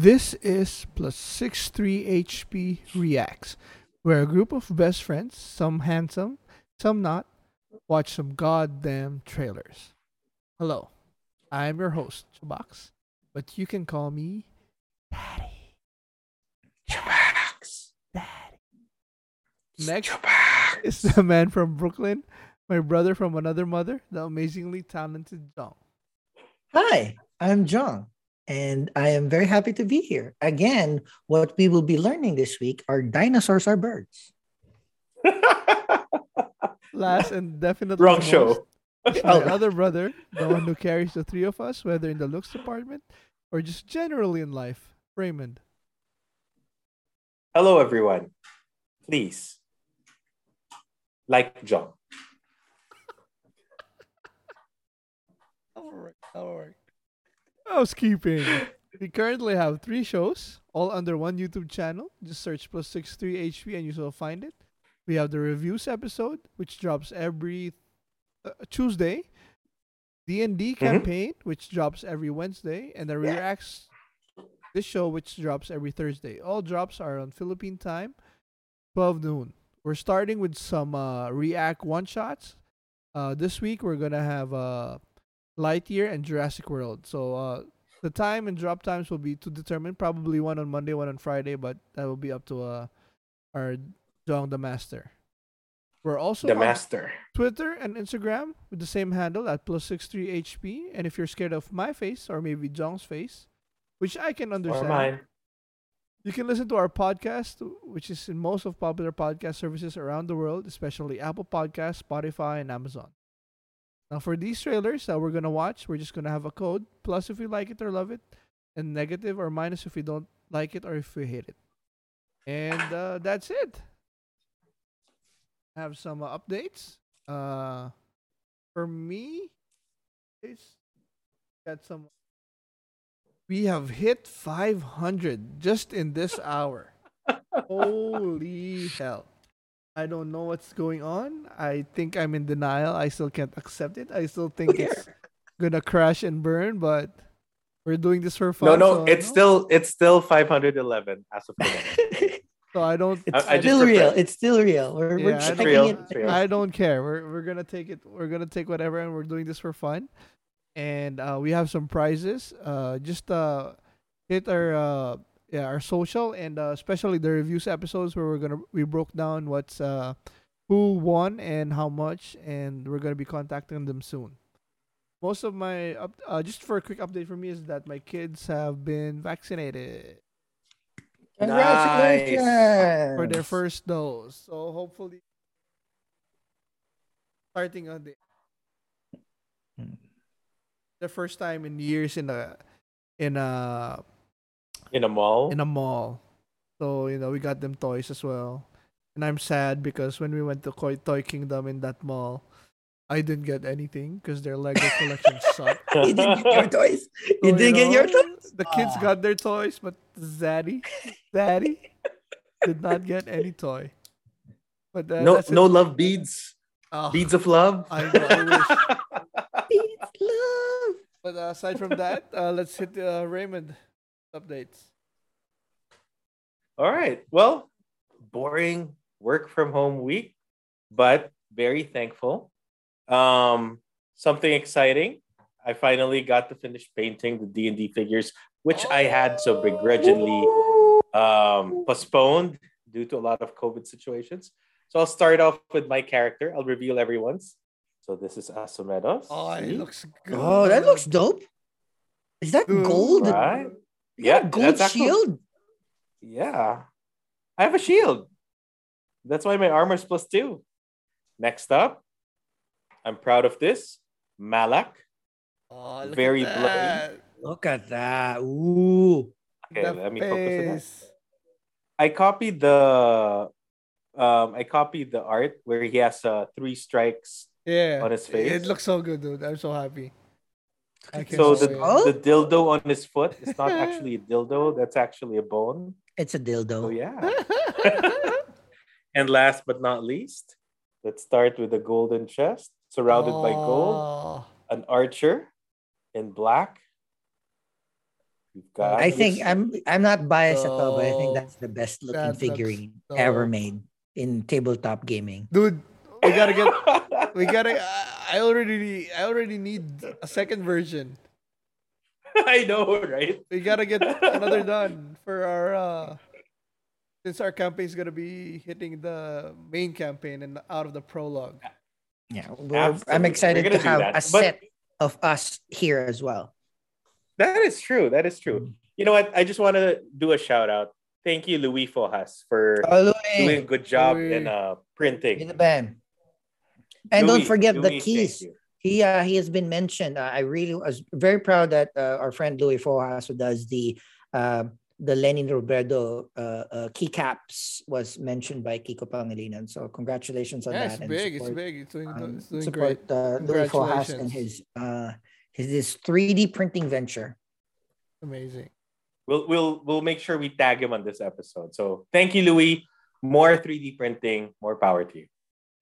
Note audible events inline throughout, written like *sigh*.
This is plus 63 HP Reacts, where a group of best friends, some handsome, some not, watch some goddamn trailers. Hello, I'm your host, Chubox, but you can call me Daddy. Chubax. Daddy. Next Chubax. is the man from Brooklyn, my brother from another mother, the amazingly talented Jong. Hi, I'm John, and I am very happy to be here. Again, what we will be learning this week are dinosaurs are birds. *laughs* Last and definitely Wrong show. most *laughs* my other brother, the one who carries the three of us, whether in the looks department or just generally in life, Raymond. Hello, everyone. Please, like John. *laughs* All right, all right. Housekeeping. We currently have three shows, all under one YouTube channel. Just search plus six three HP and you will find it. We have the reviews episode, which drops every uh, Tuesday. D and D campaign, which drops every Wednesday, and the reacts this show, which drops every Thursday. All drops are on Philippine time, twelve noon. We're starting with some uh, react one shots. Uh, this week we're gonna have uh, Lightyear and Jurassic World. So uh, the time and drop times will be to determine. Probably one on Monday, one on Friday, but that will be up to uh, our Jong the Master. We're also the on master. Twitter and Instagram with the same handle at plus six three HP. And if you're scared of my face or maybe Jong's face, which I can Or understand, mine. you can listen to our podcast, which is in most of popular podcast services around the world, especially Apple Podcasts, Spotify, and Amazon. Now, for these trailers that we're gonna watch, we're just gonna have a code plus if we like it or love it, and negative or minus if we don't like it or if we hate it. And uh, that's it. Have some uh, updates. Uh, for me, it's got some. We have hit 500 just in this hour. *laughs* Holy hell. I don't know what's going on. I think I'm in denial. I still can't accept it. I still think it's gonna crash and burn, but we're doing this for fun. no, so it's still it's still 511 as of today. *laughs* So I don't. It's I- I still real. It's still real. We're, we're Yeah, I checking real. it. It's real. I don't care. We're we're gonna take it. We're gonna take whatever, and we're doing this for fun. And uh, we have some prizes. Uh, just uh, hit our uh, yeah our social and uh, especially the reviews episodes where we're gonna we broke down what's uh who won and how much, and we're gonna be contacting them soon. Most of my up, uh, just for a quick update for me is that my kids have been vaccinated Congratulations. for their first dose. So hopefully, starting on the Hmm. the first time in years in a in a In a mall. in a mall. So you know we got them toys as well, and I'm sad because when we went to Koi Toy Kingdom in that mall, I didn't get anything because their Lego *laughs* collection sucked. *laughs* You didn't get your toys. You didn't get your toys. The kids Ah. got their toys, but Zaddy, Zaddy *laughs* did not get any toy. But uh, no that's it. no love beads. Oh, Beads of love. I know, I wish. It's love. But uh, aside from that, uh, let's hit uh, Raymond updates. All right. Well, boring work from home week, but very thankful. Um, something exciting. I finally got to finish painting the D and D figures, which I had so begrudgingly um, postponed due to a lot of COVID situations. So I'll start off with my character. I'll reveal everyone's. So this is Asomedos. Oh, it looks good. Oh, that looks dope. Is that gold? right. You got Yeah, a gold that's actually- shield. Yeah. I have a shield. That's why my armor is plus two. Next up, I'm proud of this. Malak. Oh, look Very at bloody. that. Look at that. Ooh. Okay, The let me focus on that. I copied the um I copied the art where he has uh, three strikes. Yeah. On his face. It looks so good, dude. I'm so happy. I can So the. Oh. the dildo on his foot is not actually a *laughs* dildo, that's actually a bone. It's a dildo. So yeah. *laughs* and last but not least, let's start with the golden chest surrounded by gold. Oh. an archer in black We've got I think I'm I'm not biased at all, but I think Oh, that's the best looking that figurine so- ever made in tabletop gaming. Dude, we gotta get. *laughs* We gotta. I already. I already need a second version. *laughs* I know, right? We gotta get another *laughs* done for our. uh Since our campaign is gonna be hitting the main campaign and out of the prologue. Yeah, we're, I'm excited We're to have that. a But- set of us here as well. That is true. That is true. You know what? I just want to do a shout out. Thank you, Louis Fojas, for Oh, doing a good job Louis. in uh, you're printing. the band. And don't forget the Louis, thank keys. He uh, he has been mentioned. Uh, I really was very proud that uh, our friend Louis Fojas, who does the uh, the Leni Robredo uh, uh, keycaps, was mentioned by Kiko Pangilinan. So congratulations on Yeah, that. it's and big. It's support, big. It's doing. um, it's doing great. support uh, Louis Fojas and his uh, his this 3D printing venture. Amazing. We'll we'll we'll make sure we tag him on this episode. So thank you, Louis. More 3D printing, more power to you.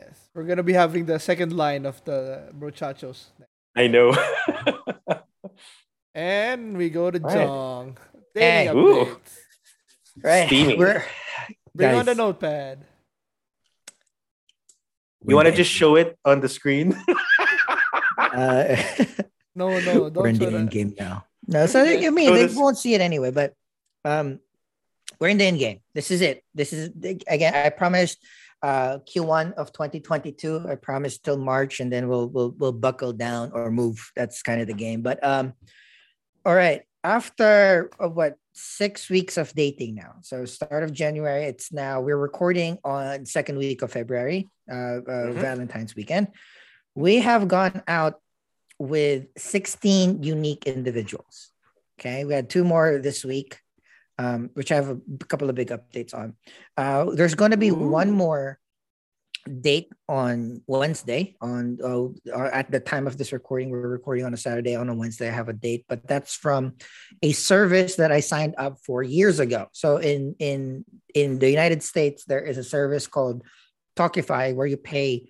Yes, we're gonna be having the second line of the brochachos, I know. *laughs* and we go to Right. Jong. Hey. Dating Ooh. Right. Steamy. We're Bring on the notepad. you want to just show it on the screen? *laughs* uh, *laughs* No, no, we're in the end that. game now. No, so I mean So they this- won't see it anyway, but um we're in the end game. This is it. This is again I promised uh Q1 of 2022. I promise till March and then we'll we'll we'll buckle down or move. That's kind of the game. But um all right. After uh, what six weeks of dating now. So start of January, it's now we're recording on second week of February, uh, uh Mhm. Valentine's weekend. We have gone out with 16 unique individuals. Okay, we had two more this week, um, which I have a couple of big updates on. Uh, there's going to be one more date on Wednesday. On uh, at the time of this recording, we're recording on a Saturday. On a Wednesday, I have a date, but that's from a service that I signed up for years ago. So in in in the United States, there is a service called Tawkify where you pay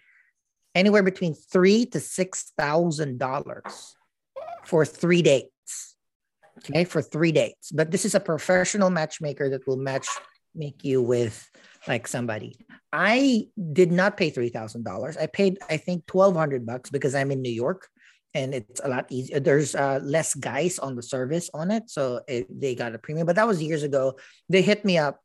anywhere between three to six thousand dollars for three dates. Okay, for three dates. But this is a professional matchmaker that will match make you with like somebody. I did not pay three thousand dollars. I paid I think twelve hundred bucks because I'm in New York and it's a lot easier. There's uh, less guys on the service on it, so it, they got a premium. But that was years ago. They hit me up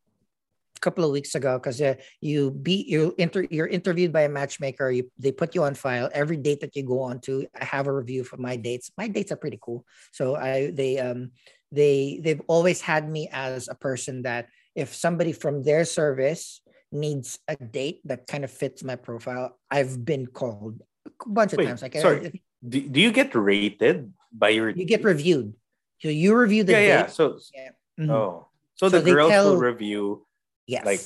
couple of weeks ago because uh, you be you inter, you're interviewed by a matchmaker. You they put you on file. Every date that you go on to, I have a review for my dates. My dates are pretty cool. So I they um they they've always had me as a person that if somebody from their service needs a date that kind of fits my profile, I've been called a bunch of Wait, times. Like uh, sorry. do, do you get rated by your you get reviewed. So you review the yeah, date. yeah. So Yeah. Mhm. oh. So, So the girls tell- will review Yes. like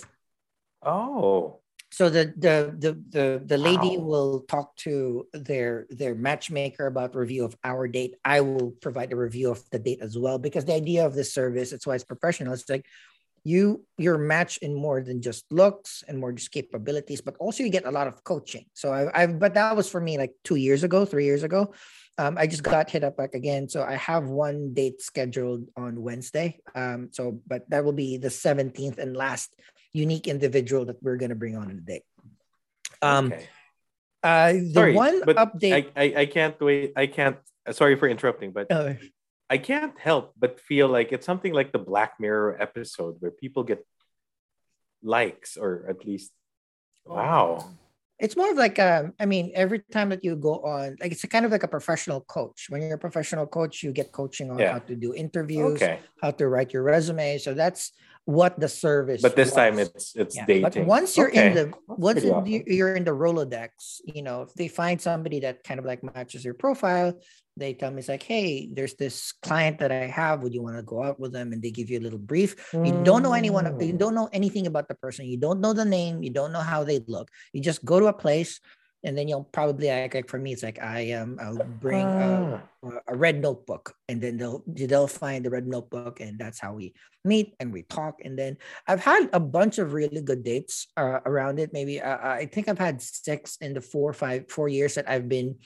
oh. So the the the the, the lady Wow. will talk to their their matchmaker about review of our date. I will provide a review of the date as well because the idea of this service it's why it's professional. It's like you you're matched in more than just looks and more just capabilities but also you get a lot of coaching. So i i but that was for me like two years ago three years ago um, I just got hit up back again. So I have one date scheduled on Wednesday. Um, so, but that will be the 17th and last unique individual that we're going to bring on in today. Um, okay. uh, the Sorry, one but update. I, I I can't wait. I can't. uh, Sorry for interrupting, but uh, I can't help but feel like it's something like the Black Mirror episode where people get likes or at least wow. It's more of like um, I mean, every time that you go on, like it's a kind of like a professional coach. When you're a professional coach, you get coaching on Yeah. how to do interviews, Okay, how to write your resume. So that's what the service. but this time it's it's Yeah, dating. But once you're Okay. in the once pretty in awesome. the, you're in the Rolodex, you know, if they find somebody that kind of like matches your profile, they tell me it's like, hey, there's this client that I have. Would you want to go out with them? And they give you a little brief. You don't know anyone. You Mm. don't know anything about the person. You don't know the name. You don't know how they look. You just go to a place, and then you'll probably like, like for me, it's like I am. I'll bring uh, Ah. a red notebook and then they'll they'll find the red notebook and that's how we meet and we talk and then i've had a bunch of really good dates uh, around it maybe uh, i think i've had six in the four five four years that i've been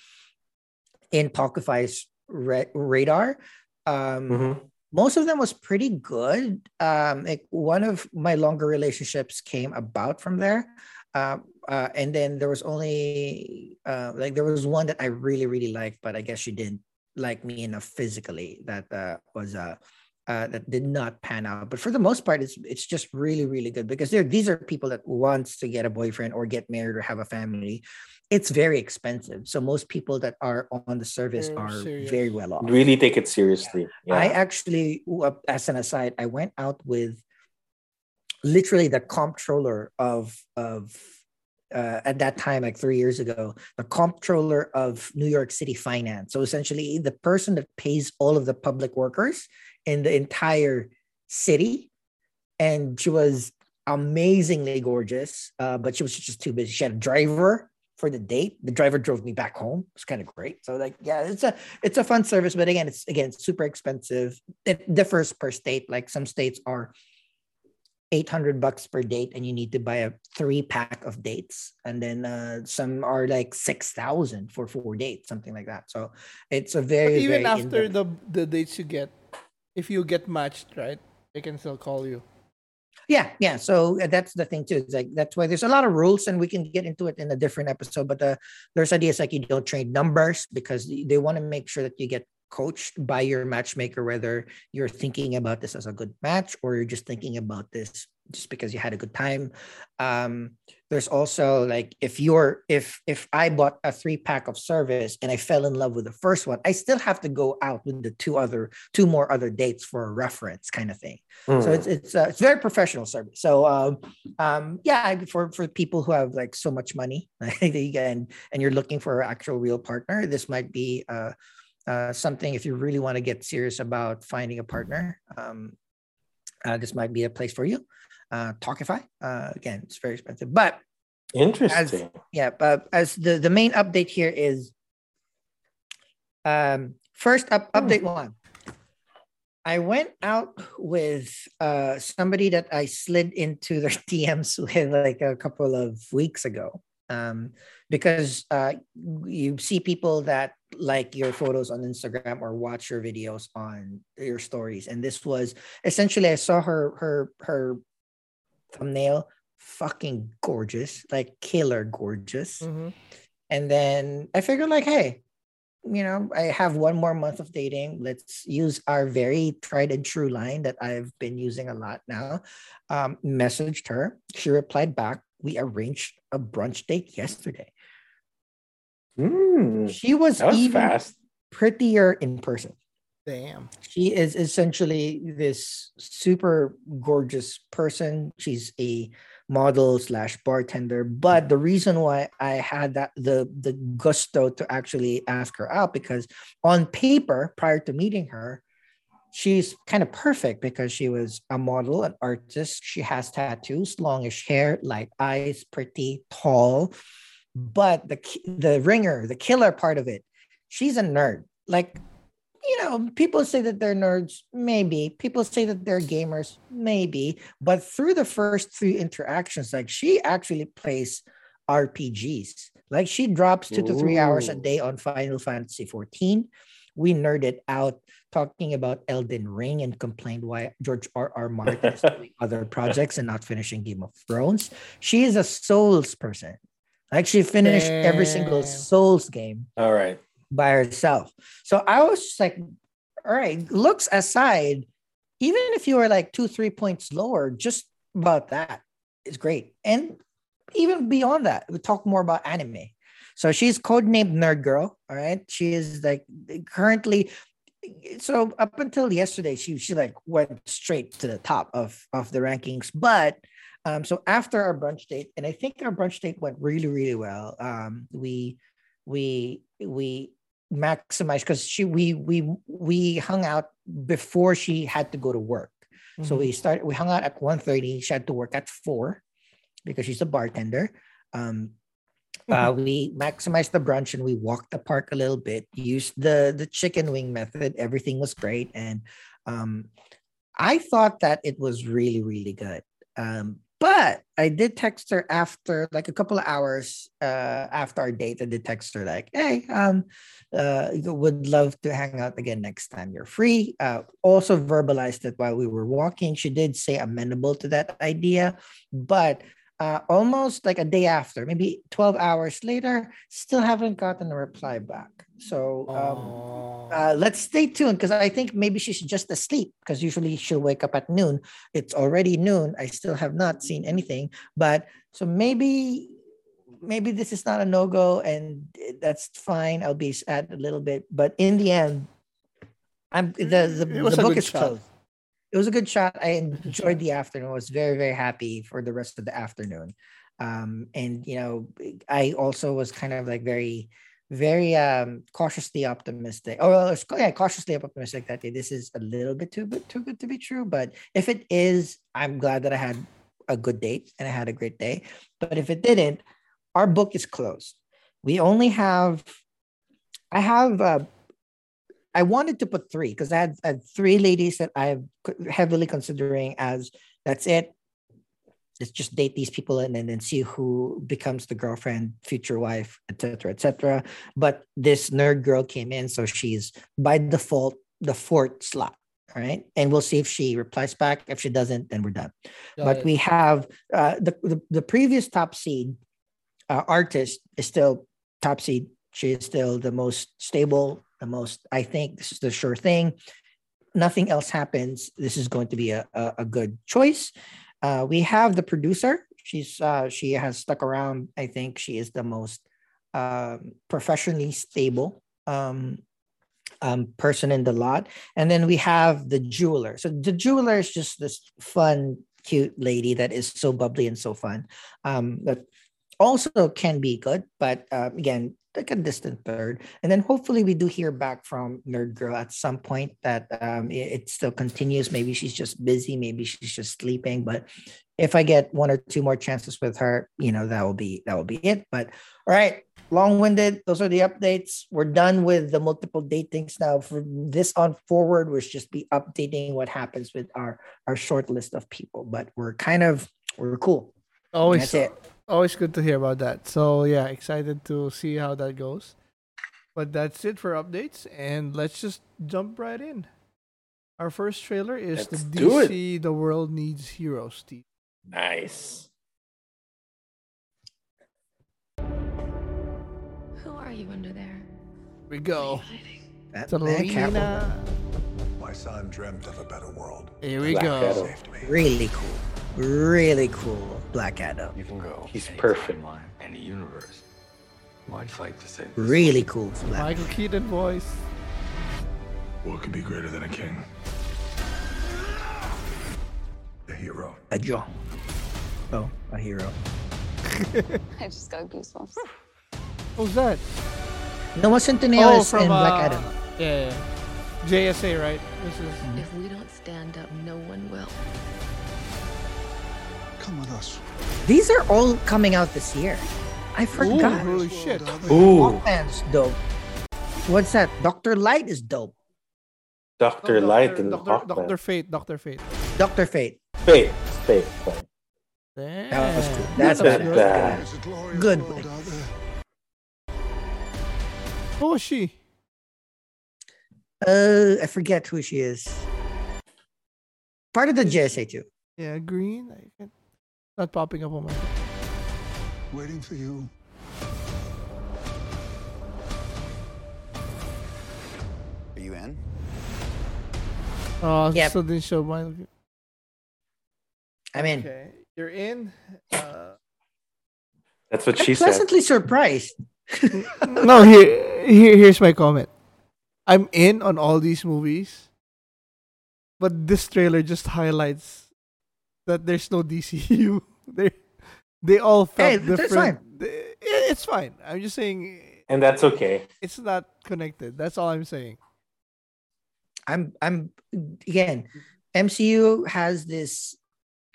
in tawkify's ra- radar um Mhm. most of them was pretty good. Um, like one of my longer relationships came about from there. Uh, uh, and then there was only uh, like there was one that I really really liked, but I guess she didn't like me enough physically. That uh, was uh, uh, that did not pan out. But for the most part, it's it's just really really good because they're these are people that wants to get a boyfriend or get married or have a family. It's very expensive, so most people that are on the service They're serious. very well off. Really take it seriously. Yeah. I actually, as an aside, I went out with literally the comptroller of of uh, at that time, like three years ago, the comptroller of New York City Finance. So essentially, the person that pays all of the public workers in the entire city, and she was amazingly gorgeous, uh, but she was just too busy. She had a driver for the date. The driver drove me back home. It's kind of great. So like, yeah, it's a it's a fun service, but again, it's again super expensive. It differs per state. Like some states are 800 bucks per date and you need to buy a three pack of dates. And then uh, some are like 6000 for four dates something like that. So it's a But very even very after the the dates you get, if you get matched, right, they can still call you. yeah yeah. So uh, that's the thing too. It's like that's why there's a lot of rules and we can get into it in a different episode but uh, there's ideas like you don't trade numbers because they want to make sure that you get coached by your matchmaker whether you're thinking about this as a good match or you're just thinking about this just because you had a good time. Um there's also like if you're if if i bought a three pack of service and i fell in love with the first one i still have to go out with the two other two more other dates for a reference kind of thing. Mm. so it's it's uh, it's very professional service. So um um yeah for for people who have like so much money *laughs* and and you're looking for an actual real partner this might be uh uh, something if you really want to get serious about finding a partner um, uh, this might be a place for you. Uh, tawkify uh, again it's very expensive but Interesting. yeah but as the the main update here is um first up update one. I went out with uh somebody that i slid into their *laughs* dms with like a couple of weeks ago um because uh you see people that like your photos on instagram or watch your videos on your stories and this was essentially i saw her her her thumbnail fucking gorgeous like killer gorgeous Mhm. and then I figured, like, hey, you know, I have one more month of dating. Let's use our very tried and true line that I've been using a lot now. Um, messaged her. She replied back. We arranged a brunch date yesterday. Mm, She was, was even fast. prettier in person. Damn. She is essentially this super gorgeous person. She's a model slash bartender. But the reason why I had that the the gusto to actually ask her out because on paper, prior to meeting her, she's kind of perfect because she was a model, an artist. She has tattoos, longish hair, light eyes, pretty, tall. But the the ringer, the killer part of it, she's a nerd. Like you know, people say that they're nerds, maybe. People say that they're gamers, maybe. But through the first three interactions, like she actually plays RPGs. Like she drops two to three hours a day on Final Fantasy 14. We nerded out talking about Elden Ring and complained why George R. R. Martin is *laughs* doing other projects and not finishing Game of Thrones. She is a Souls person. Like she finished every single Souls game All right. by herself. So I was just like, all right, looks aside, even if you are like two, three points lower, just about that is great. And even beyond that, we talk more about anime. So she's codenamed Nerd Girl. All right. She is like currently so up until yesterday, she she like went straight to the top of of the rankings. But um, so after our brunch date, and I think our brunch date went really, really well. Um, we we we maximized because she we we we hung out before she had to go to work. So Mhm. we started we hung out at 1.30. She had to work at four because she's a bartender. Um uh, we maximized the brunch and we walked the park a little bit, used the the chicken wing method. Everything was great. And um I thought that it was really, really good. Um but I did text her after like a couple of hours uh, after our date. I did text her like, "Hey, um, uh, would love to hang out again next time you're free." Uh, also verbalized it while we were walking. She did say amenable to that idea, but uh, almost like a day after, maybe 12 hours later, still haven't gotten a reply back. So um, uh, let's stay tuned because I think maybe she's just asleep because usually she'll wake up at noon. It's already noon. I still have not seen anything, but so maybe maybe this is not a no go and that's fine. I'll be sad a little bit, but in the end, I'm the the, the book is shot. closed. It was a good shot. I enjoyed the afternoon. I was very very happy for the rest of the afternoon. Um, and you know, I also was kind of like very very um cautiously optimistic. Oh, well, yeah, cautiously optimistic that this is a little bit too good too good to be true. But if it is, I'm glad that I had a good date and I had a great day. But if it didn't, our book is closed. We only have, I have, uh, I wanted to put three because I had, I had three ladies that I'm heavily considering as that's it. Let's just date these people and then, then see who becomes the girlfriend, future wife, etc., etc. But this nerd girl came in, so she's by default the fourth slot. All right, and we'll see if she replies back. If she doesn't, then we're done Got but it. we have uh, the, the the previous top seed uh, artist is still top seed. She is still the most stable, the most. I think this is the sure thing. Nothing else happens. This is going to be a a, a good choice. Uh, we have the producer. She's uh, she has stuck around. I think she is the most um, professionally stable um, um, person in the lot. And then we have the jeweler. So the jeweler is just this fun, cute lady that is so bubbly and so fun. Um, that also can be good, but uh, again, like a distant third. And then hopefully we do hear back from Nerd Girl at some point that um, it, it still continues. Maybe she's just busy, maybe she's just sleeping. But if I get one or two more chances with her, you know, that will be that will be it. But all right, long-winded. Those are the updates. We're done with the multiple datings now. From this on forward, we'll just be updating what happens with our our short list of people. But we're kind of we're cool. Always, That's it. Always good to hear about that. So yeah, excited to see how that goes. But that's it for updates, and let's just jump right in. Our first trailer is Let's the. DC The World Needs Heroes. Steve. Nice. Who are you under there? we go. That, that cat Selina. My son dreamt of a better world. Here we Black go. Adam. Really cool, really cool. Black Adam, You can go. He's any perfect. timeline, Any universe. Why'd fight to save really cool. Black. Michael Keaton voice. What could be greater than a king? A hero. A Joe. Oh, a hero. *laughs* I just got goosebumps. Who's that? Noah Centineo is in Black uh, Adam. Yeah, yeah. JSA, right? This is If we don't stand up, no one will. Come with us. These are all coming out this year. I Ooh, forgot. holy shit. Ooh, Hawkman's dope. What's that? Doctor Light is dope. Doctor Light and Doctor, Hawkman. Doctor Fate, Doctor Fate. Doctor Fate. Fate, Fate, Fate. Damn. That was cool. That's That was good. That- There's Good world thing. out there. Who was she? Uh, I forget who she is. Part of the JSA too. Yeah, green. I can't, popping up on my. Waiting for you. Are you in? Oh, Yep. so didn't show my. I mean, Okay, you're in. Uh, That's what I'm she said. pleasantly surprised. *laughs* no, here, here, here's my comment. I'm in on all these movies, but this trailer just highlights that there's no DCU. *laughs* they they all felt Hey, that's different. They- It's fine. I'm just saying And that's okay. it's not connected. That's all I'm saying. I'm I'm again, MCU has this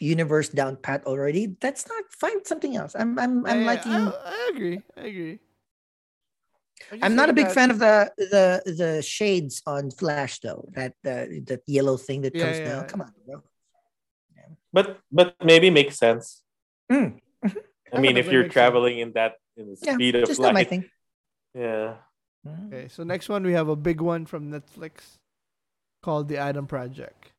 universe down pat already. That's not find something else. I'm I'm I'm I, liking I, I agree. I agree. I'm not a big that- fan of the the the shades on Flash though. That the that yellow thing that Yeah, comes yeah. down. Come on, bro. But but maybe makes sense. Mm, I mean, if you're makes sense. traveling in that in the Yeah, speed of just not my light, thing. *laughs* yeah. Mm. Okay, so next one we have a big one from Netflix called The Adam Project.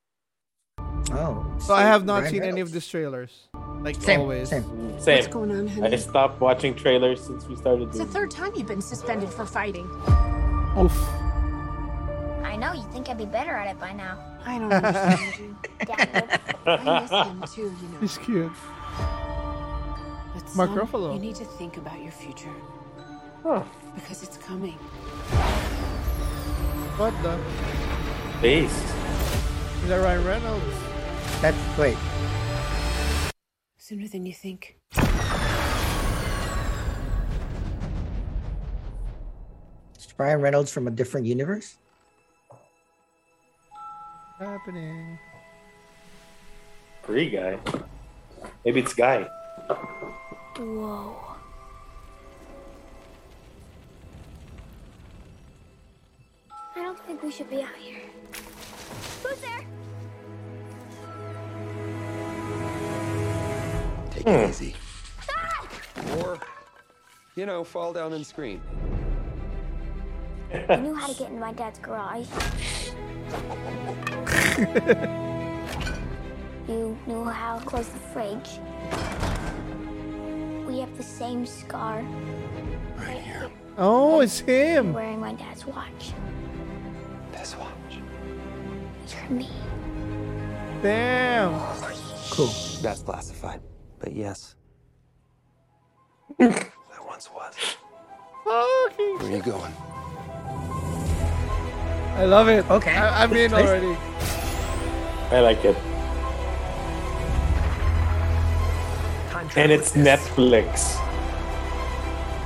Oh. So I have not Ryan seen any of these trailers. Like Same, always. same. Same. What's going on, I stopped watching trailers since we started. It's the third time you've been suspended for fighting. Oof. I know, you think I'd be better at it by now. I don't understand you. *laughs* Dad, I miss him too, you know. He's cute. But Mark son, Ruffalo. You need to think about your future Huh. because it's coming. What the? Base. Is that Ryan Reynolds? That's wait. Sooner than you think. It's Ryan Reynolds from a different universe. Happening. Free guy. Maybe it's guy. Whoa. I don't think we should be out here. Who's there? Take Hmm. it easy. Or, you know, fall down and scream. I knew how to get in my dad's garage. *laughs* *laughs* you knew how to close the fridge. We have the same scar. Right here. Oh, it's him. Wearing my dad's watch. This watch. It's for me. Damn. Cool. That's classified. But yes. that once was. Fucking. Where are you going? I love it. Okay. I, I'm in Nice. already. I like it. And it's Netflix.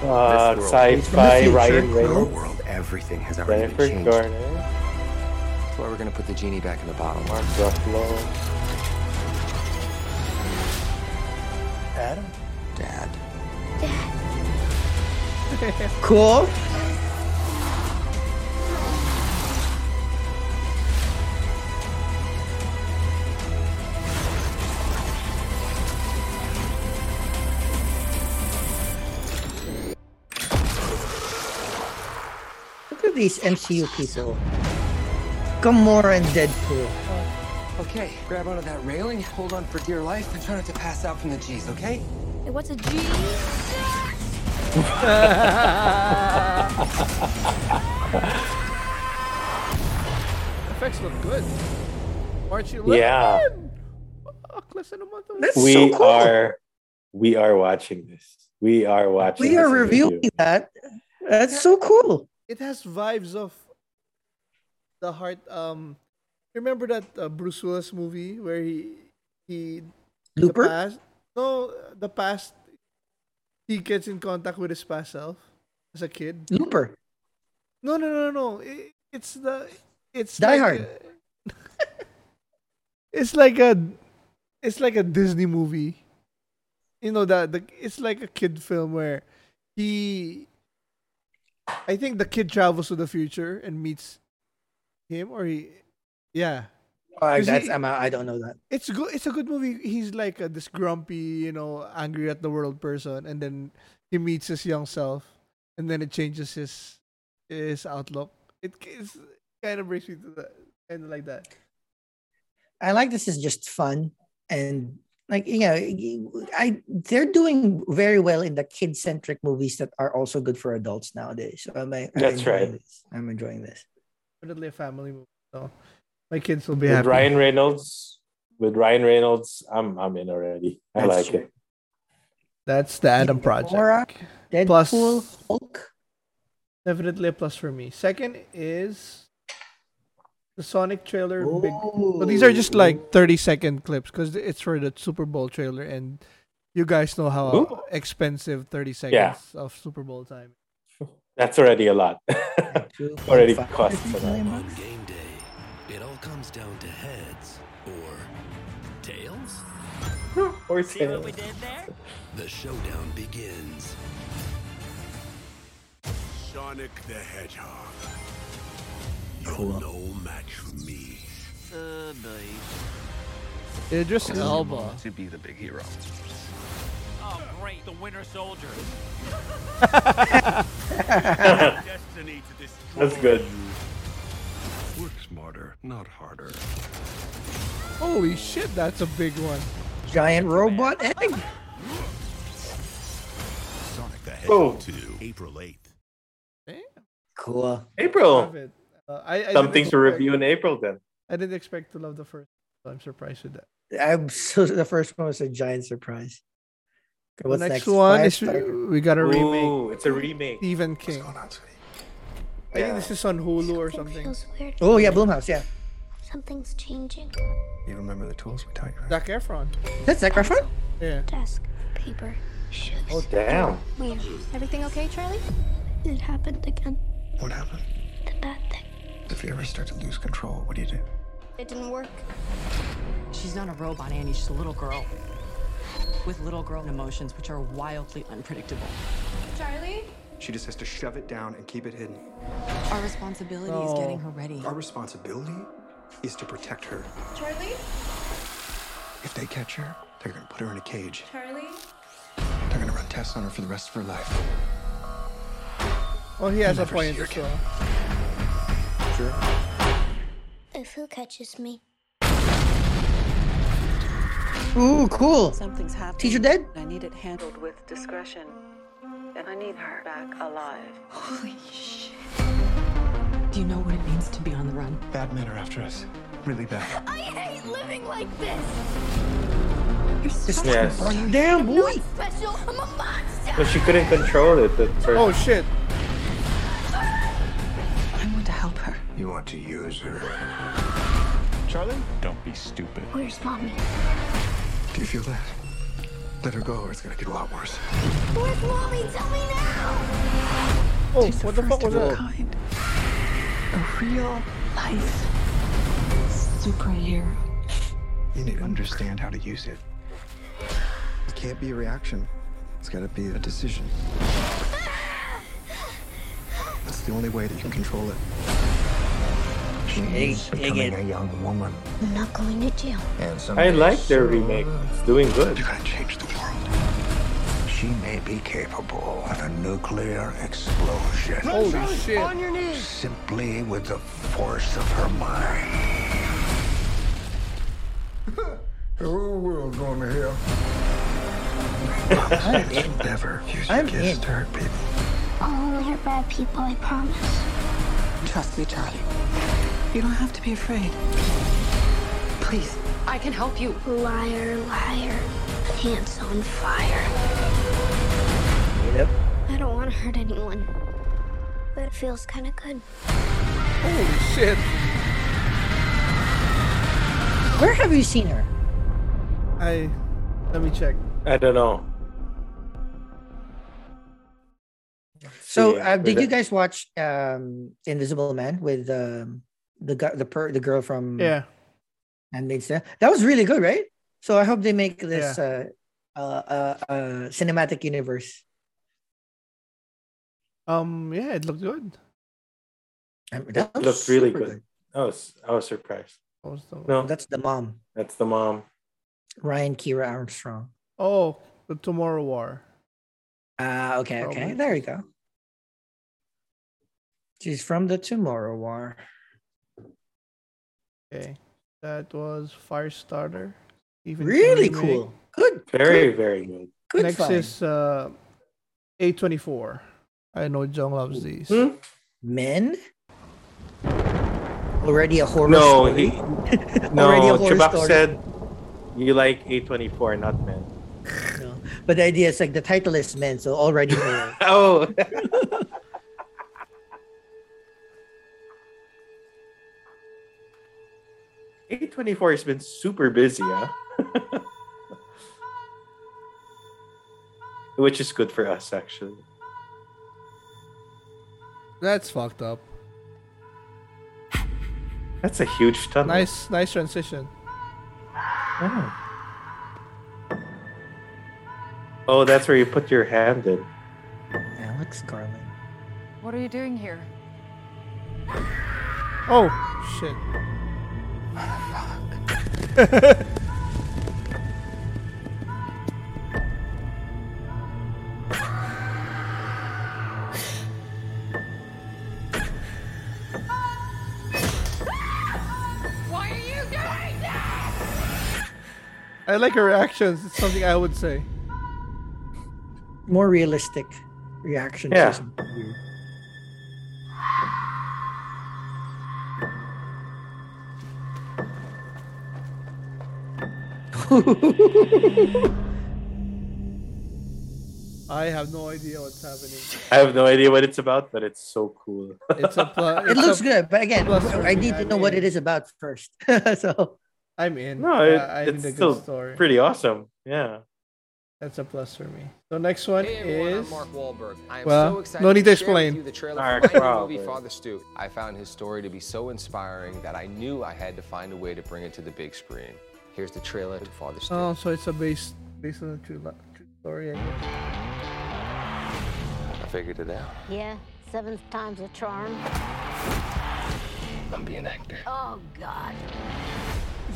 Uh, This world. sci-fi, He's the future. Ryan Our Reynolds, world, everything has already Jennifer been changed. Garner, That's why we're gonna put the genie back in the bottle. Mark Ruffalo. Adam? Dad. Dad. *laughs* Cool. Look at these MCU people. Gamora and Deadpool. Oh, okay, grab onto that railing, hold on for dear life, and try not to pass out from the G's, okay? Hey, what's a G? *laughs* Effects look good. March 11. Yeah. Fuck, less than a month. That's we so cool. are we are watching this. We are watching. we are reviewing review. that. That's so cool. It has vibes of the heart. Um, remember that uh, Bruce Willis movie where he he the past no the past he gets in contact with his past self as a kid. Looper. No, no, no, no. It, it's the it's Die like Hard. a- *laughs* it's like a it's like a Disney movie. You know that the it's like a kid film where he I think the kid travels to the future and meets him or he yeah. Oh, I- that's, he- I'm, I don't know that. It's good it's a good movie. He's like a, this grumpy, you know, angry at the world person and then he meets his young self and then it changes his his outlook. It it's, kind of brings me to that kind of like that. I like this is just fun and like you know I they're doing very well in the kid centric movies that are also good for adults nowadays. So I'm, I'm That's enjoying right. This. I'm enjoying this. Definitely a family movie. So my kids will be With happy. Ryan Reynolds. With Ryan Reynolds, I'm I'm in already. I That's like true. it. That's the Adam Project. Gamora, Deadpool, Plus- Hulk. Definitely a plus for me. Second is the Sonic trailer. Big. But these are just like 30 second clips because it's for the Super Bowl trailer, and you guys know how Ooh. expensive 30 seconds Yeah. of Super Bowl time. *laughs* That's already a lot. Two, *laughs* already five, costs fifty a lot. On game day, it all comes down to heads or tails. *laughs* Or See what we did there? The showdown begins. Sonic the Hedgehog. You're Cool. no match for me. Uh, boy. Idris Elba. To be the big hero. Oh, great. The Winter Soldier. Destiny to destroy That's good. you. Work smarter, not harder. Holy shit, that's a big one. Giant robot egg. Sonic the Oh. Hedgehog 2, April 8th. Damn. Cool. April. Love it. Uh, I, I Something didn't to review in April then. I didn't expect to love the first. So I'm surprised with that. I'm so the first one was a giant surprise. Okay, The next, next? one is we got a remake. Ooh, it's a remake. Stephen King. I think this is on Hulu or something. Oh yeah, Blumhouse. Yeah, Something's changing. You remember the tools we taught you, right? Zac Efron. that's Zac Efron. Yeah. Desk, paper, shoes. Oh damn. Weird. Everything okay, Charlie? It happened again. What happened? The bad thing. If you ever start to lose control, what do you do? It didn't work. She's not a robot, Annie. She's a little girl. With little girl emotions, which are wildly unpredictable. Charlie? She just has to shove it down and keep it hidden. Our responsibility is getting her ready. Our responsibility is to protect her. Charlie? If they catch her, they're gonna put her in a cage. Charlie? They're gonna run tests on her for the rest of her life. Well, he has a point see her as well. Sure. If Phil catches me, Ooh, cool. Something's happening. Teacher dead? I need it handled with discretion. And I need her back alive. Holy shit. Do you know what it means to be on the run? Bad men are after us. Really bad. I hate living like this. You're such Yes. a boy. Damn I'm boy. not special. I'm a monster. But she couldn't control it at oh, first. Oh shit. You want to use her. Charlie? Don't be stupid. Where's mommy? Do you feel that? Let her go or it's gonna get a lot worse. Where's mommy? Tell me now. Oh, She's what the fuck first was of her that? kind. A real life superhero. You need to understand how to use it. It can't be a reaction. It's gotta be a decision. That's the only way that you can control it. Egg, egg it. a young woman. I'm not going to jail. And I like their uh, remake. It's doing good. You gotta change the world. She may be capable of a nuclear explosion. Holy shit. On your knees. Simply with the force of her mind. *laughs* the whole world going to hell. *laughs* I'm in. Never use I'm your kiss in. to hurt people. I'll only hurt bad people, I promise. Trust me, Charlie. You don't have to be afraid. Please, I can help you. Liar, liar. Pants on fire. Yep. I don't want to hurt anyone. But it feels kind of good. Holy shit. Where have you seen her? I let me check. I don't know. So, uh, did you guys watch um, Invisible Man with um, the guy, the per, the girl from Yeah. Handmaid's Tale? That was really good, right? So I hope they make this uh, uh, uh, uh, cinematic universe. Um. Yeah, it looked good. I mean, It that was looked really super good. I was I was surprised. Was the- No, That's the mom, that's the mom. Ryan Kiera Armstrong. Oh, the Tomorrow War. Ah, okay, okay. Probably. There you go. She's from the Tomorrow War. Okay, that was Firestarter. Even Really remake. cool. Good. Very good, very good. good Next find. is uh, A24. I know Jong loves these. Hmm? Men. Already a horror No, story. he, *laughs* Already no. a horror Chubak story. said you like A24, not men. No. But the idea is like the title is men, so already horror. *laughs* Oh. *laughs* A24 has been super busy, huh? *laughs* Which is good for us, actually. That's fucked up. That's a huge tunnel. Nice, nice transition. Oh. Oh, that's where you put your hand in. Alex Garland. What are you doing here? Oh shit. I like her reactions. It's something I would say. More realistic reactions. Yeah. I have no idea what's happening. I have no idea what it's about, but it's so cool. It's a plus. it looks good, but again, I need to I'm know what in. it is about first. *laughs* so I'm in. No, it, Uh, I need it's a still good story. pretty awesome. Yeah. That's a plus for me. So next one Hey everyone, I'm is Mark Wahlberg. I am Well, so excited no need to share with explain. you the trailer Mark for my new movie Father Stu. I found his story to be so inspiring that I knew I had to find a way to bring it to the big screen. Here's the trailer to Father Stu. oh, so it's a base based on a true, li- true story. I guess. I figured it out. Yeah, seventh time's a charm. I'm being actor. Oh, God.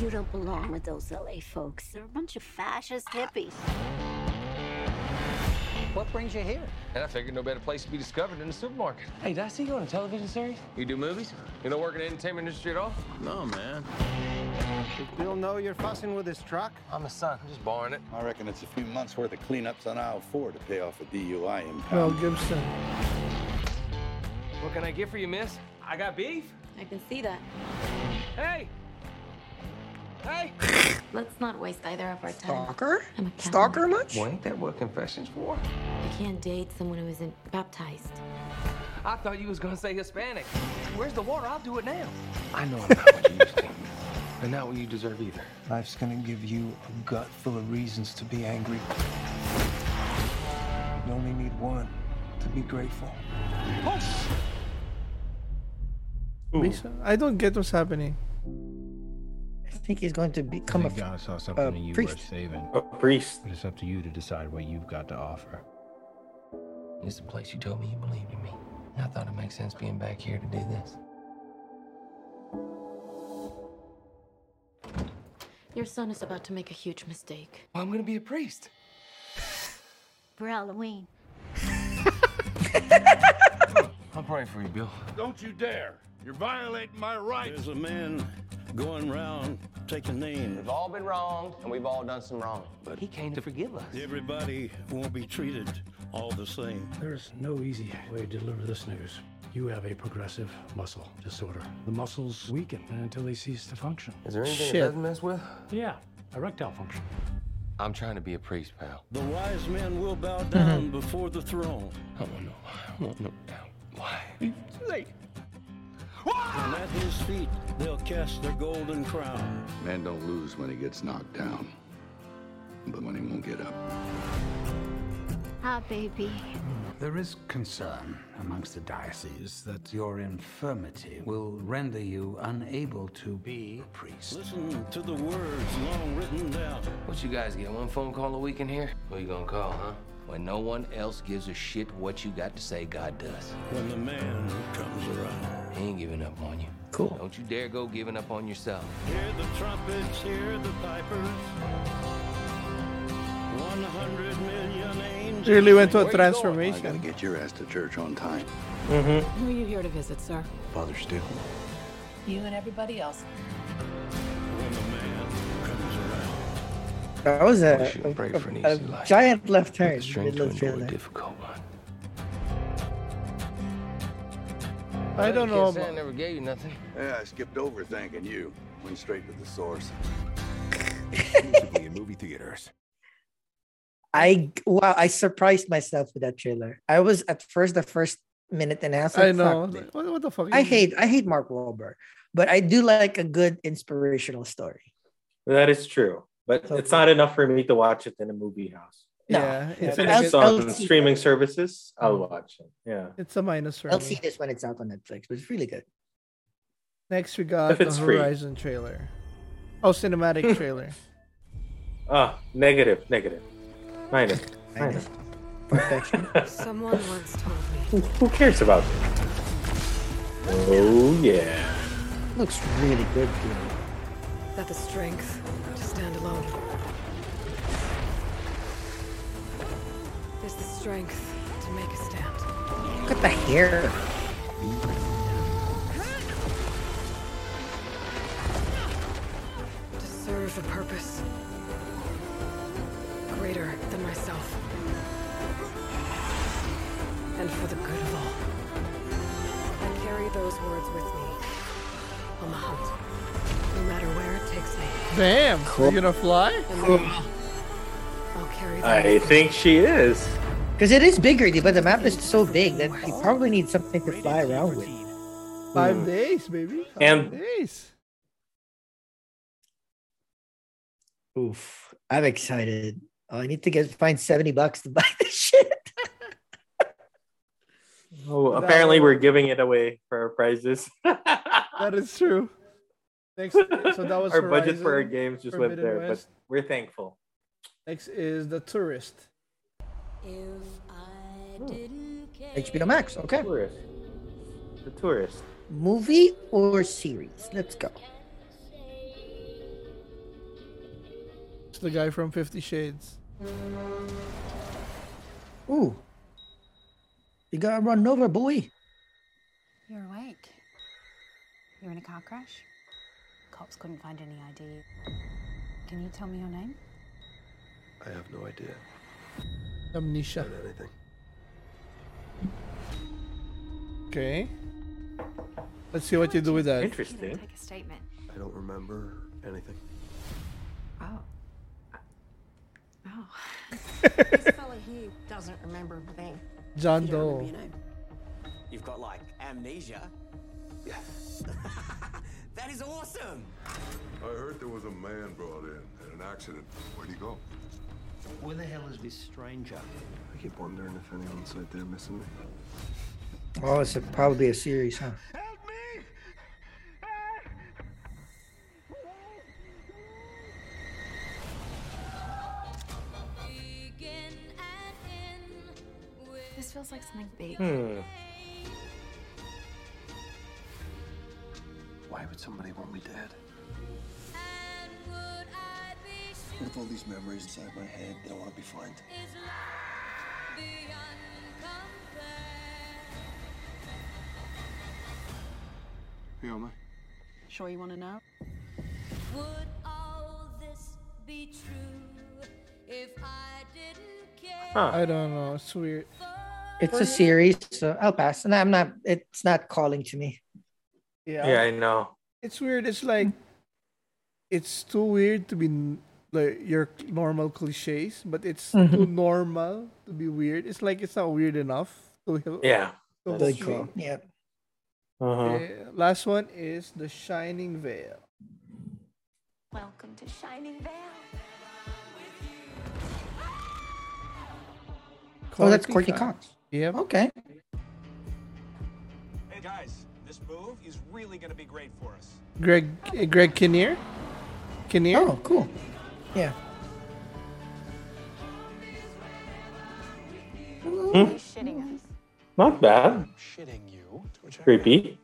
You don't belong with those LA folks. They're a bunch of fascist hippies. What brings you here? And I figured no better place to be discovered than the supermarket. Hey, did I see you on a television series? You do movies? You don't work in the entertainment industry at all? No, man. Did Bill know you're fussing with his truck? I'm his son. I'm just borrowing it. I reckon it's a few months worth of cleanups on aisle four to pay off a DUI Mel impound. Gibson. What can I get for you, miss? I got beef. I can see that. Hey! Hey! Let's not waste either of our time. stalker, I'm a Catholic. stalker much? Well, ain't that what confession's for? You can't date someone who isn't baptized. I thought you was gonna say Hispanic. Where's the water? I'll do it now. I know I'm not what you used to. And not what you deserve either. Life's gonna give you a gut full of reasons to be angry. You only need one to be grateful. Based on- I don't get what's happening. I think he's going to become a, I think God saw something a in you priest. worth saving. A priest. But it's up to you to decide what you've got to offer. It's the place you told me you believed in me. And I thought it makes sense being back here to do this. Your son is about to make a huge mistake. Well, I'm gonna be a priest. For Halloween. *laughs* I'm praying for you, Bill. Don't you dare. You're violating my rights. There's a man going round taking names. We've all been wronged, and we've all done some wrong. But he came to forgive us. Everybody won't be treated all the same. There's no easy way to deliver this news. You have a progressive muscle disorder. The muscles weaken until they cease to function. Is there anything Shit. it doesn't mess with? Yeah, erectile function. I'm trying to be a priest, pal. The wise men will bow down mm-hmm. before the throne. I want no, I want no doubt. Why? And at his feet, they'll cast their golden crown. Man don't lose when he gets knocked down, but when he won't get up. Ah, baby. There is concern amongst the diocese that your infirmity will render you unable to be a priest. Listen to the words long written down. What you guys get? One phone call a week in here? Who you gonna call, huh? When no one else gives a shit what you got to say, God does. When the man comes around. He ain't giving up on you. Cool. Don't you dare go giving up on yourself. Hear the trumpets, hear the pipers. 100 million angels. Really went to a Where you going? I gotta get your ass to church on time. Mm-hmm. Who are you here to visit, sir? Father Stu. You and everybody else. When the man comes around. That was a, Wish you a, for an a- a easy life. giant left turn. The strength to middle of endure a difficult one. I don't know Can't I never gave you nothing. Yeah, I skipped over thanking you. Went straight to the source. Exclusively in movie theaters. I wow, I surprised myself with that trailer. I was at first the first minute and a half. I like, know. What, what the fuck? I is- hate I hate Mark Wahlberg, but I do like a good inspirational story. That is true. But So it's cool. not enough for me to watch it in a movie house. No. Yeah, If it's, I'll- a, I'll on streaming services, I'll watch it. Yeah. it's a minus for I'll me. see this when it's out on Netflix, but it's really good. Next, we got If the it's free. Horizon trailer. Oh, cinematic *laughs* trailer. Ah, negative, negative. Minus. Minus. Perfection. *laughs* Someone once told me. Who, who cares about it? Oh, yeah. Looks really good, dude. That the strength to stand alone. Strength to make a stand. Look at the hair. To serve a purpose. Greater than myself. And for the good of all. I carry those words with me on the hunt, no matter where it takes me. Damn. You gonna fly? And I'll carry them I with me. think she is. Because it is bigger, but the map is so big that you probably need something to fly around with. Five Hmm. days, baby. Five And- days. Oof. I'm excited. Oh, I need to get find 70 bucks to *laughs* buy this shit. *laughs* Oh, That apparently we're giving it away for our prizes. *laughs* That is true. Next, so that was our budget for our games just went there, West. but we're thankful. Next is the tourist. HBO hmm. Max. Okay. Tourist. The tourist. Movie or series? Let's go. It's the guy from Fifty Shades. Ooh. You got run over, boy. You're awake. You're in a car crash? Cops couldn't find any ID. Can you tell me your name? I have no idea. Amnesia. Anything. Okay. Let's see what you do with that. Interesting. Take a statement. I don't remember anything. Oh. Oh. *laughs* this fella here doesn't remember a thing. John You don't remember Doe. your name. You've got like amnesia. Yeah. *laughs* that is awesome. I heard there was a man brought in in an accident. Where'd he go? Where the hell is this stranger? I keep wondering if anyone's out there missing me. Oh, it's a, probably a series, huh? Help me! This feels like something big. Hmm. Why would somebody want me dead? What if all these memories inside my head they don't want to be found? Who am I? Sure you want to know? Would all this be true if I didn't care? I don't know. It's weird. It's a series, so I'll pass. And I'm not. It's not calling to me. Yeah. Yeah, I know. It's weird. It's like it's too weird to be n- like your normal cliches, but it's too Mhm. normal to be weird. It's like it's not weird enough. To, Yeah. to Good be- Yeah. Uh-huh. Okay, Last one is the Shining Vale. Welcome to Shining Vale. Oh, that's Courteney Cox. Yeah. Okay. Hey guys, this move is really going to be great for us. Greg Greg Kinnear. Kinnear. Oh, cool. Yeah. Hmm? Not bad. Shitting you. Creepy.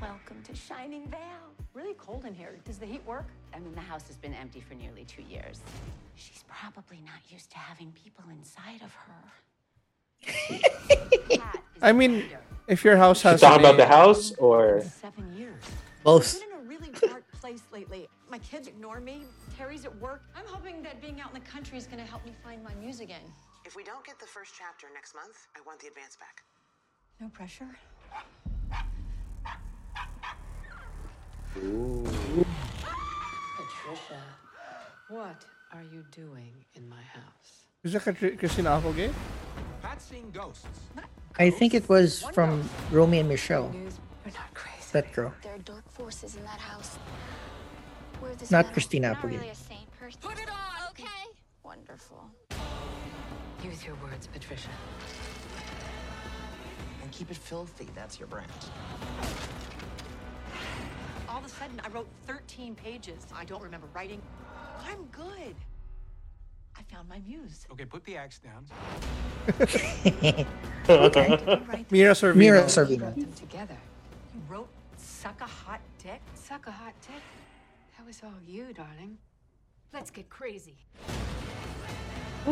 Welcome to Shining Vale. Really cold in here. Does the heat work? I mean, the house has been empty for nearly two years. She's probably not used to having people inside of her. *laughs* I mean, if your house has talking about any- the house or Seven years. Both. I've been in a really dark place lately. My kids ignore me. Terry's at work. I'm hoping that being out in the country is going to help me find my muse again. If we don't get the first chapter next month, I want the advance back. No pressure. Patricia, what are you doing in my house? Is that Katri- Christina Applegate? Pat's seeing ghosts. I think it was from Romy and Michele. You're not crazy. That girl. There are dark forces in that house. Wear this Not medal. Christina You're not Applegate. really person. Put it on, okay? Wonderful. Use your words, Patricia. And keep it filthy. That's your brand. All of a sudden, I wrote 13 pages. I don't remember writing. I'm good. I found my muse. Okay, put the axe down. *laughs* Okay. *laughs* Mira Sorvino. Mira You Sorvino. them together. You wrote "Suck a Hot Dick." Suck a hot dick was all you, darling. Let's get crazy. *laughs*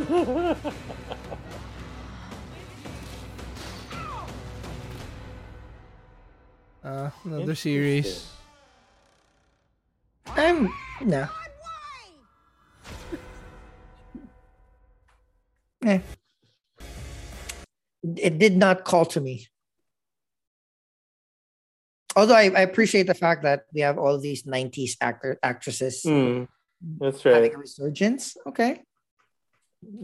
uh, another series. I'm no. *laughs* eh. It did not call to me. Although I, I appreciate the fact that we have all these 90s actor actresses Mm, that's having right. a resurgence. Okay.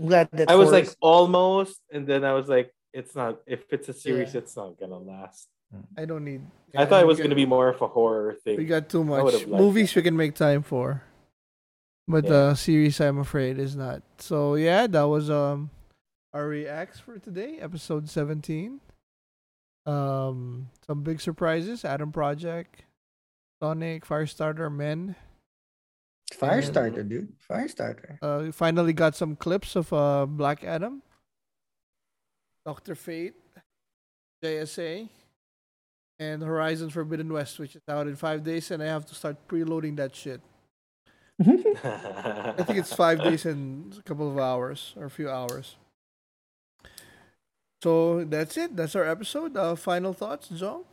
Glad that I was Forrest- like almost, and then I was like, it's not. If it's a series, it's not gonna last. I don't need. I thought it was gonna be more of a horror thing. We got too much liked movies we can make time for, but Yeah. the series I'm afraid is not. So yeah, that was um our reacts for today, episode seventeen. Um, some big surprises: Adam Project, Sonic, Firestarter, Men. Firestarter, dude. Firestarter. Uh, we finally got some clips of uh Black Adam, Doctor Fate, JSA, and Horizon Forbidden West, which is out in five days, and I have to start preloading that shit. *laughs* I think it's five days and a couple of hours or a few hours. So that's it. That's our episode. Uh, final thoughts, John?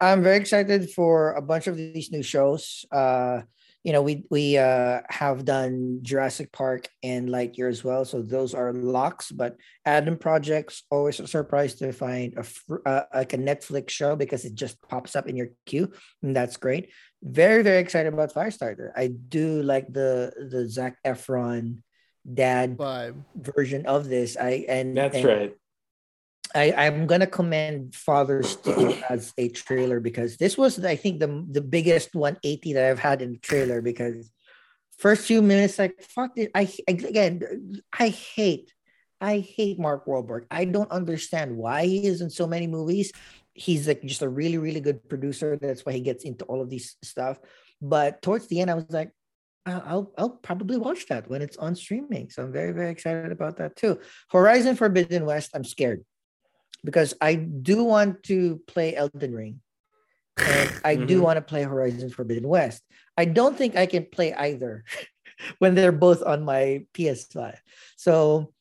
I'm very excited for a bunch of these new shows. Uh, you know, we we uh, have done Jurassic Park and Lightyear as well, so those are locks. But Adam Project's always a surprise to find a fr- uh, like a Netflix show because it just pops up in your queue, and that's great. Very very excited about Firestarter. I do like the the Zac Efron dad version of this. I and That's and- right. I, I'm gonna commend Father Stu as a trailer because this was, I think, the the biggest 180 that I've had in the trailer. Because first few minutes, like fuck it, I again, I hate, I hate Mark Wahlberg. I don't understand why he is in so many movies. He's like just a really, really good producer. That's why he gets into all of these stuff. But towards the end, I was like, "Uh, I'll I'll probably watch that when it's on streaming. So I'm very very excited about that too. Horizon Forbidden West. I'm scared because I do want to play Elden Ring, and I do Mhm. want to play Horizon Forbidden West. I don't think I can play either *laughs* when they're both on my PS5. So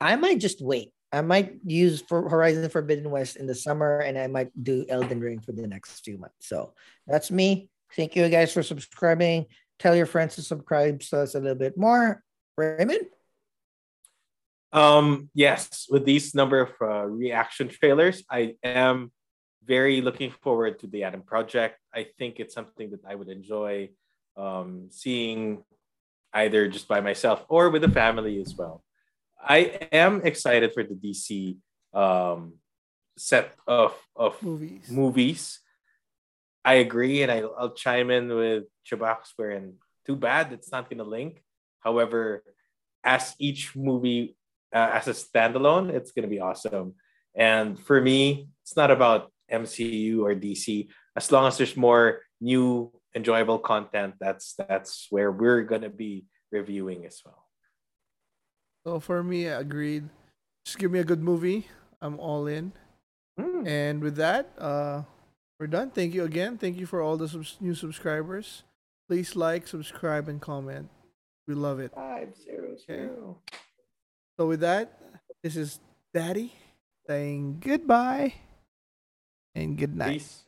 I might just wait. I might use for Horizon Forbidden West in the summer, and I might do Elden Ring for the next few months. So that's me. Thank you guys for subscribing. Tell your friends to subscribe so us a little bit more. Raymond? Um, yes, with these number of uh, reaction trailers, I am very looking forward to the Adam Project. I think it's something that I would enjoy um, seeing either just by myself or with the family as well. I am excited for the DC um, set of of movies. Movies. I agree, and I, I'll chime in with Chabox wherein too bad it's not going to link. However, as each movie uh, as a standalone, it's going to be awesome. And for me, it's not about MCU or DC. As long as there's more new enjoyable content, that's that's where we're going to be reviewing as well. So for me, I agreed. Just give me a good movie. I'm all in. And with that, uh, we're done. Thank you again. Thank you for all the subs- new subscribers. Please like, subscribe, and comment. We love it. Five zero zero. So with that, this is Daddy saying goodbye and good night. Peace.